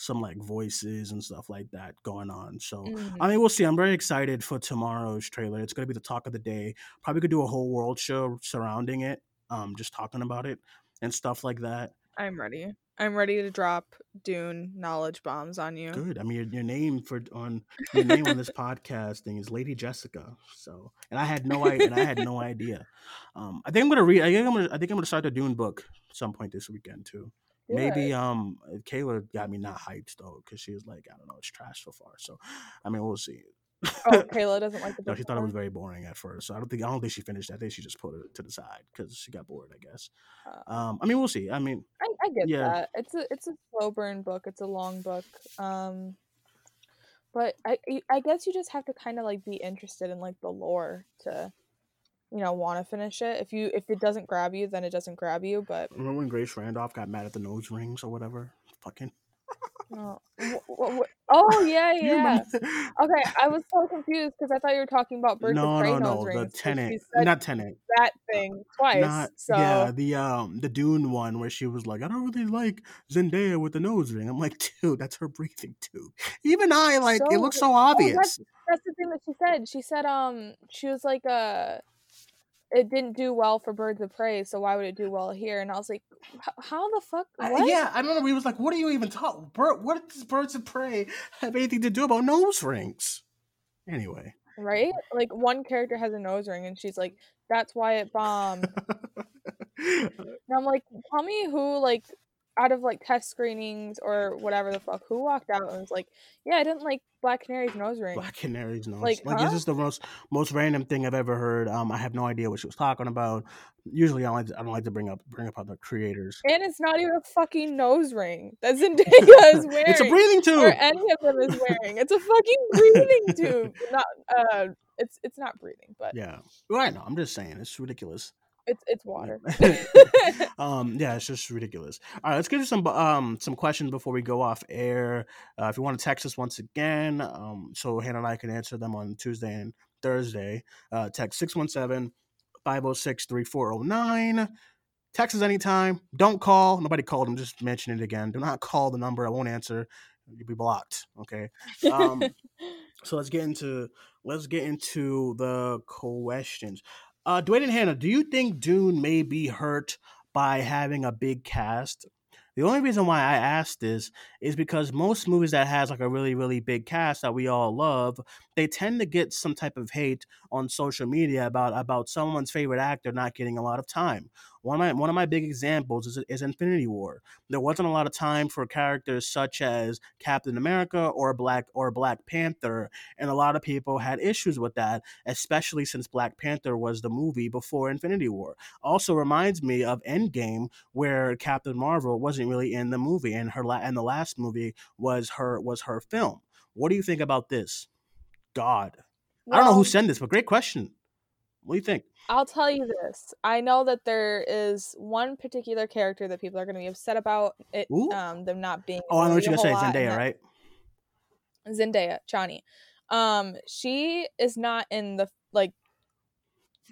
some like voices and stuff like that going on. So Mhm. I mean, we'll see. I'm very excited for tomorrow's trailer. It's gonna be the talk of the day. Probably could do a whole world show surrounding it, um, just talking about it and stuff like that. I'm ready. I'm ready to drop Dune knowledge bombs on you. Good. I mean, your, your name for on your name on this podcast thing is Lady Jessica. So, and I had no idea. And I had no idea. Um, I think I'm gonna read. I think I'm gonna. I think I'm gonna start the Dune book some point this weekend too. Maybe um Kayla got me not hyped though because she was like, I don't know, it's trash so far. So, I mean, we'll see. Oh, Kayla doesn't like the No, she thought it was very boring at first. So I don't think I don't think she finished. I think she just put it to the side because she got bored. I guess. Uh, Um, I mean, we'll see. I mean, I, I get yeah. that. It's a it's a slow burn book. It's a long book. Um, but I I- I guess you just have to kind of like be interested in like the lore to, you know, want to finish it. If you if it doesn't grab you, then it doesn't grab you. But remember when Grace Randolph got mad at the nose rings or whatever? Fucking. no. Wh- wh- wh- oh yeah yeah. Okay, I was so confused because I thought you were talking about Birds no, of Prey no, no. rings. The Tenet, not Tenet. that thing twice. Not so yeah, the um the Dune one where she was like, I don't really like Zendaya with the nose ring. I'm like, dude, that's her breathing tube. Even I like it looks so Oh, obvious. that's, that's the thing that she said. She said, um, she was like, uh, it didn't do well for Birds of Prey, so why would it do well here? And I was like, how the fuck? I- What? yeah, I remember we was like, what are you even talking? Bird, what does Birds of Prey have anything to do about nose rings? Anyway, Right? Like one character has a nose ring, and she's like, that's why it bombed. and I'm like, tell me who like out of like test screenings or whatever the fuck, who walked out and was like, yeah, I didn't like Black Canary's nose ring. Black Canary's nose. Like, Like, huh? this the most most random thing I've ever heard. Um, I have no idea what she was talking about. Usually, I don't like to, I don't like to bring up bring up other creators. And it's not even a fucking nose ring that Zendaya is wearing. It's a breathing tube. Or any of them is wearing. It's a fucking breathing tube. Not uh it's it's not breathing, but Yeah, well, I know. I'm just saying it's ridiculous. It's it's water. um, yeah, it's just ridiculous. All right, let's get to some um some questions before we go off air. Uh, if you want to text us once again, um, so Hannah and I can answer them on Tuesday and Thursday. Uh, text 617 506 3409. Text us anytime. Don't call. Nobody called. I'm just mentioning it again. Do not call the number. I won't answer. You'll be blocked. Okay. Um, so let's get into let's get into the questions. Uh, Duane and Hannah, do you think Dune may be hurt by having a big cast? The only reason why I asked this is because most movies that has like a really really big cast that we all love, they tend to get some type of hate on social media about about someone's favorite actor not getting a lot of time. One of my one of my big examples is, is Infinity War. There wasn't a lot of time for characters such as Captain America or Black or Black Panther, and a lot of people had issues with that, especially since Black Panther was the movie before Infinity War. Also reminds me of Endgame, where Captain Marvel wasn't really in the movie, and her la- and the last movie was her was her film. What do you think about this? God, I don't know who sent this, but great question. What do you think? I'll tell you this. I know that there is one particular character that people are going to be upset about it, um, them not being. Oh, I know what you're gonna say, whole Zendaya, right? Zendaya, Chani. Um, she is not in the like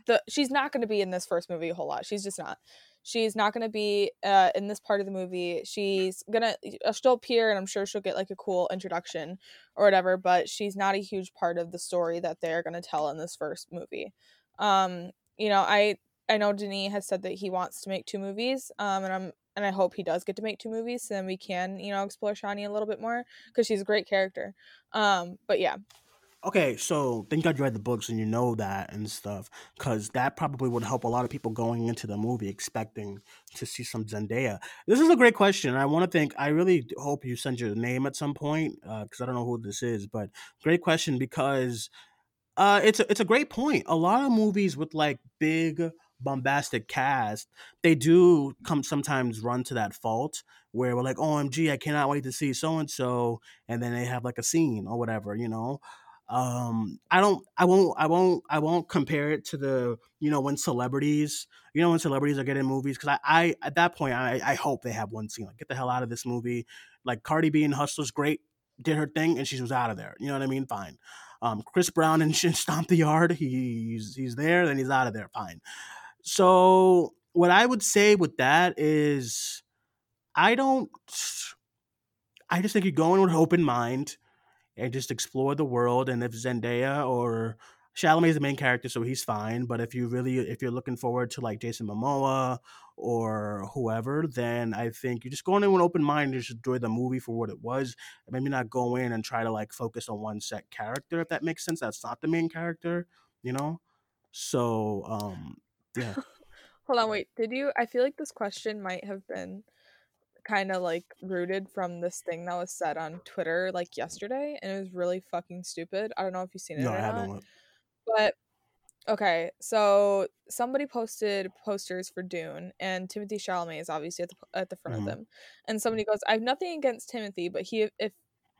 the she's not going to be in this first movie a whole lot. She's just not. She's not going to be uh, in this part of the movie. She's gonna uh, she'll appear, and I'm sure she'll get like a cool introduction or whatever. But she's not a huge part of the story that they're going to tell in this first movie. Um, you know, I I know Denis has said that he wants to make two movies. Um, and I'm and I hope he does get to make two movies, so then we can you know explore Chani a little bit more because she's a great character. Um, but yeah, Okay, so thank God you read the books and you know that and stuff, because that probably would help a lot of people going into the movie expecting to see some Zendaya. This is a great question. I want to think. I really hope you send your name at some point, because I don't know who this is, but great question because uh, it's a, it's a great point. A lot of movies with like big bombastic cast, they do come sometimes run to that fault where we're like, "OMG, I cannot wait to see so and so," and then they have like a scene or whatever, you know. Um, I don't, I won't, I won't, I won't compare it to the, you know, when celebrities, you know, when celebrities are getting movies, because I, I, at that point, I, I hope they have one scene, like get the hell out of this movie. Like Cardi B in Hustlers, great, did her thing, and she was out of there. You know what I mean? Fine. Um, Chris Brown and Stomp the Yard, he's he's there, then he's out of there. Fine. So what I would say with that is, I don't. I just think you go in with an open mind and just explore the world. And if Zendaya or Chalamet is the main character, so he's fine. But if you really, if you're looking forward to like Jason Momoa or whoever, then I think you just go in with an open mind and just enjoy the movie for what it was. Maybe not go in and try to like focus on one set character, if that makes sense. That's not the main character, you know. So, um, yeah. hold on, wait. Did you? I feel like this question might have been kind of like rooted from this thing that was said on Twitter like yesterday, and it was really fucking stupid. I don't know if you've seen it No, or I not. haven't. looked. But okay, so somebody posted posters for Dune, and Timothée Chalamet is obviously at the at the front Mhm. of them. And somebody goes, "I have nothing against Timothée, but he if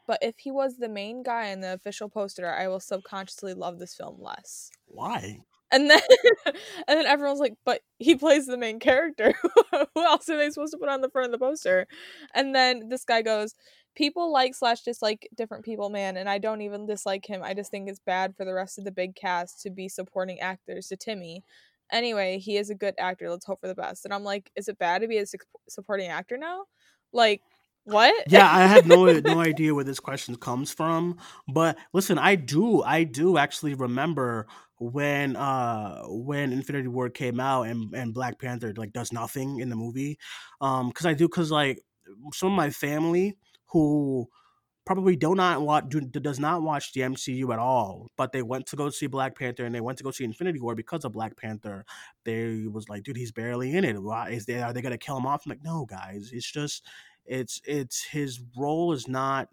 but if he was the main guy in the official poster, I will subconsciously love this film less." Why? And then and then everyone's like, "But he plays the main character. Who else are they supposed to put on the front of the poster?" And then this guy goes, "People like slash dislike different people, man, and I don't even dislike him. I just think it's bad for the rest of the big cast to be supporting actors to Timmy. Anyway, he is a good actor. Let's hope for the best." And I'm like, "Is it bad to be a sup- supporting actor now? Like, what?" yeah, I have no no idea where this question comes from. But listen, I do I do actually remember when uh when Infinity War came out and and Black Panther like does nothing in the movie. Um cuz I do cuz like some of my family who probably do not watch do, does not watch the MCU at all, but they went to go see Black Panther and they went to go see Infinity War because of Black Panther. They was like, dude, he's barely in it. Why is they are they gonna kill him off? I'm like, no, guys, it's just it's it's his role is not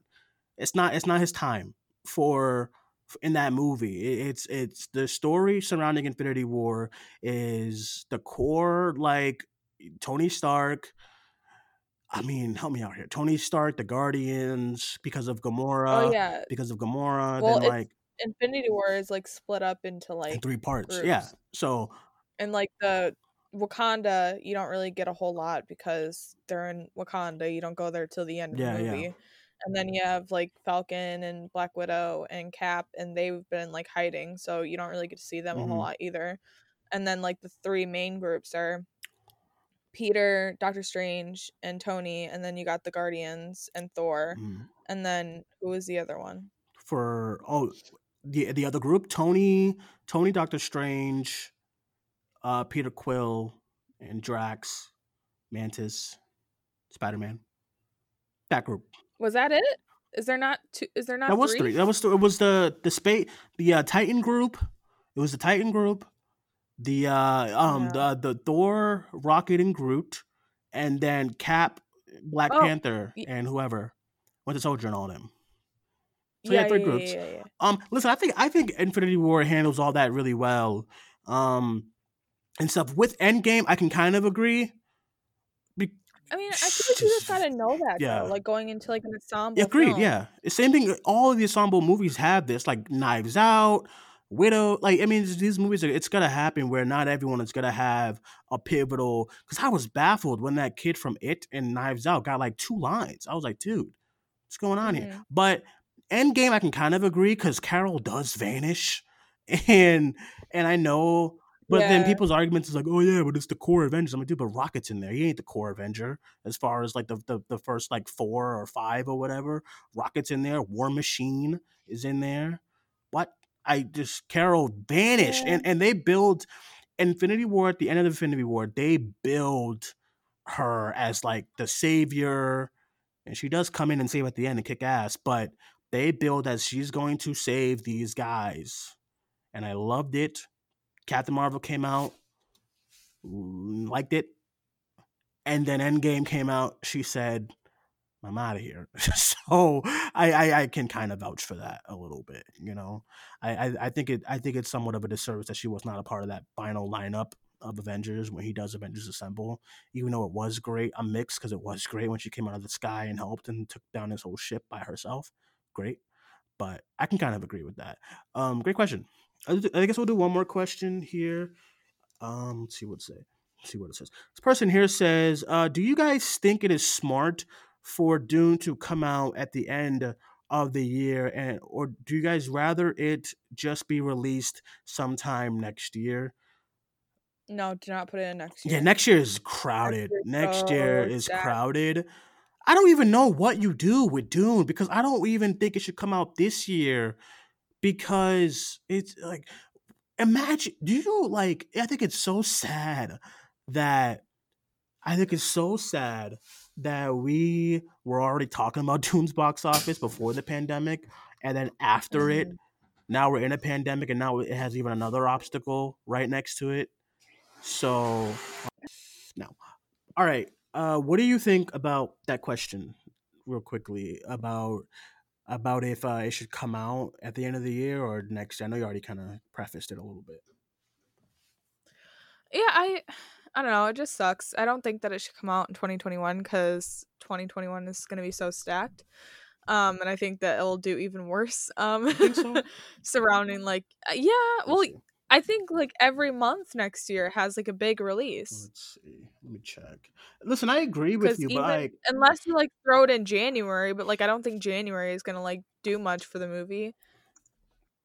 it's not it's not his time for in that movie. It's it's the story surrounding Infinity War is the core like Tony Stark. I mean, help me out here. Tony Stark, the Guardians, because of oh, Gamora. Oh yeah. Because of Gamora, Well, then like Infinity War is like split up into like in three parts. Yeah. So and like the Wakanda, you don't really get a whole lot because they're in Wakanda. You don't go there till the end of Yeah, the yeah. movie. And then you have like Falcon and Black Widow and Cap, and they've been like hiding, so you don't really get to see them a whole Mhm. lot either. And then like the three main groups are Peter, Doctor Strange, and Tony, and then you got the Guardians and Thor, mm, and then who was the other one? for oh the the other group, Tony, Tony, Doctor Strange, uh, Peter Quill, and Drax, Mantis, Spider Man. That group. Was that it? Is there not two? Is there not that was three? three. That was th- it was the the space the uh, Titan group. It was the Titan group, the uh um the the Thor, Rocket, and Groot, and then Cap, Black Oh, Panther, y- and whoever, Winter Soldier, and all them. So yeah, yeah, three yeah, groups. yeah, yeah, yeah. Um, listen, I think I think Infinity War handles all that really well. Um, and stuff with Endgame, I can kind of agree. Be- I mean, I like you just gotta know that Yeah. though, like going into like an ensemble. Yeah, agreed. film. Yeah, same thing. All of the ensemble movies have this, like Knives Out, Widow. Like, I mean, these- movies, are, it's gonna happen where not everyone is gonna have a pivotal. Because I was baffled when that kid from It and Knives Out got like two lines. I was like, dude, what's going on here? Mhm. But Endgame, I can kind of agree because Carol does vanish, and and I know. But then people's arguments is like, oh yeah, but it's the core Avengers. I'm like, dude, but Rocket's in there. He ain't the core Avenger as far as like the, the the first like four or five or whatever. Rocket's in there. War Machine is in there. What? I just Carol vanished, Yeah. and and they build Infinity War at the end of Infinity War. They build her as like the savior, and she does come in and save at the end and kick ass. But they build as she's going to save these guys, and I loved it. Captain Marvel came out, mm, liked it, and then Endgame came out. She said, "I'm out of here." so I, I I can kind of vouch for that a little bit. You know, I, I I think it I think it's somewhat of a disservice that she was not a part of that final lineup of Avengers when he does Avengers Assemble. Even though it was great, I'm mixed because it was great when she came out of the sky and helped and took down his whole ship by herself. Great, but I can kind of agree with that. Um, great question. I I guess we'll do one more question here. Um, let's see what it say. Let's see what it says. This person here says, uh, "Do you guys think it is smart for Dune to come out at the end of the year, and or do you guys rather it just be released sometime next year?" No, do not put it in next year. Yeah, next year is crowded. Next year so is stacked. crowded. I don't even know what you do with Dune because I don't even think it should come out this year because it's like imagine do you like I think it's so sad that I think it's so sad that we were already talking about Dune's box office before the pandemic and then after it Mhm. now we're in a pandemic and now it has even another obstacle right next to it. So now, all right. Uh, what do you think about that question, real quickly about about if uh, it should come out at the end of the year or next? I know you already kind of prefaced it a little bit. Yeah, I I don't know, it just sucks. I don't think that it should come out in 2021 cuz 2021 is going to be so stacked. Um and I think that it'll do even worse um so? surrounding like uh, yeah, well I think like every month next year has like a big release. Let's see. Let me check. Listen, I agree with you, even but I unless you like throw it in January, but like I don't think January is gonna like do much for the movie,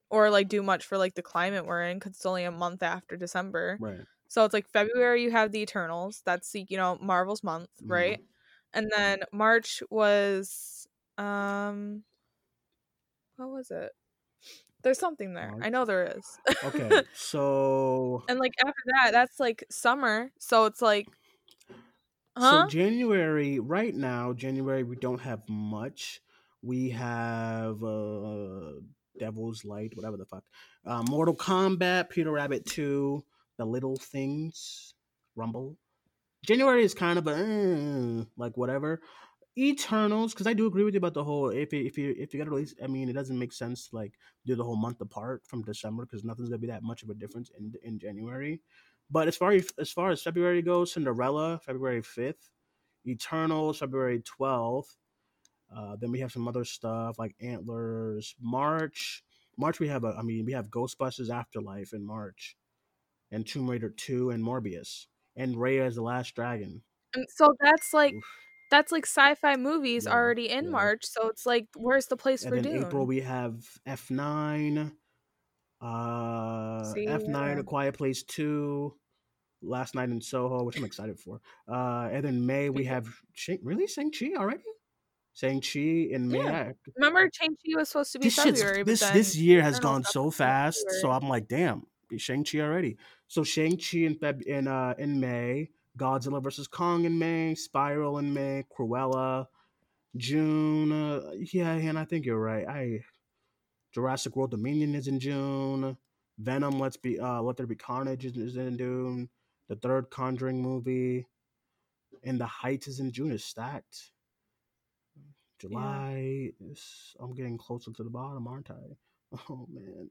or like do much for like the climate we're in because it's only a month after December. right. So it's like February you have the Eternals. That's the you know Marvel's month, Mhm. right? And then March was um, what was it? There's something there. I know there is. Okay, so and like after that, that's like summer. So it's like, huh? So January, right now, January we don't have much. We have uh Devil's Light, whatever the fuck. Uh, Mortal Kombat, Peter Rabbit 2, The Little Things, Rumble. January is kind of a uh, like whatever. Eternals, because I do agree with you about the whole if you, if you if you got to release, I mean, it doesn't make sense to, like do the whole month apart from December because nothing's gonna be that much of a difference in in January. But as far as as far as February goes, Cinderella, February fifth, Eternals, February twelfth. Uh, then we have some other stuff like Antlers. March, March we have a, I mean, we have Ghostbusters Afterlife in March, and Tomb Raider two and Morbius, and Raya and the Last Dragon. And so that's like that's like sci-fi movies Yeah, already in yeah. March. So it's like, where's the place And for Dune? April we have F nine, uh, F nine. A Quiet Place two, Last Night in Soho, which I'm excited for. Uh, and then May we have Shang- really Shang Chi already. Shang Chi in May. Yeah. Remember, Shang Chi was supposed to be this February, this but this year has gone so fast. So I'm like, damn, Shang Chi already. So Shang Chi in Feb in uh in May, Godzilla vs Kong in May, Spiral in May, Cruella, June. Uh, yeah, and I think you're right. I Jurassic World Dominion is in June. Venom, Let's Be uh, Let There Be Carnage is, in June. The third Conjuring movie, In The Heights is in June. Is stacked. July is. I'm getting closer to the bottom, aren't I? Oh man.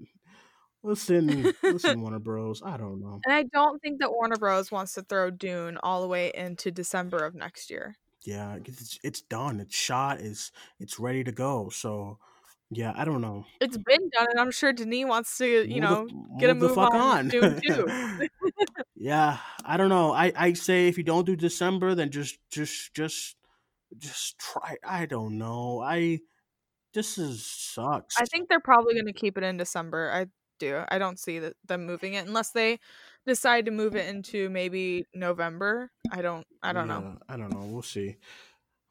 Listen, listen, Warner Bros. I don't know. And I don't think that Warner Bros. wants to throw Dune all the way into December of next year. Yeah, it's it's done. It's shot. It's it's ready to go. So, yeah, I don't know. It's been done, and I'm sure Denis wants to, you Move the- know, get a move the fuck on, on. Dune too. Yeah, I don't know. I I say if you don't do December, then just just just just try. I don't know. I this is sucks. I think they're probably going to keep it in December. I do. I don't see that them moving it unless they decide to move it into maybe November. I don't. I don't know. I don't know. We'll see.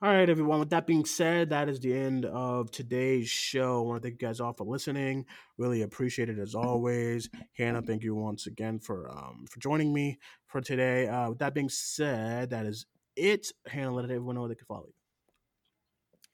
All right, everyone. With that being said, that is the end of today's show. I want to thank you guys all for listening. Really appreciate it as always. Hannah, thank you once again for um for joining me for today. Uh, with that being said, that is it. Hannah, let everyone know they can follow you.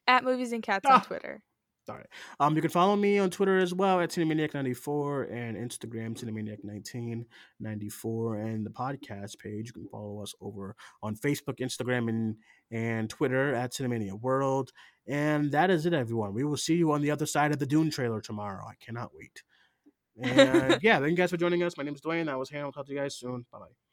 At movies and cats Ah. on Twitter. All right. Um, you can follow me on Twitter as well at Cinemaniac94 and Instagram Cinemaniac1994 and the podcast page. You can follow us over on Facebook, Instagram, and and Twitter at Cinemania World. And that is it, everyone. We will see you on the other side of the Dune trailer tomorrow. I cannot wait. And yeah, thank you guys for joining us. My name is Duane. I was Hannah. We'll talk to you guys soon. Bye bye.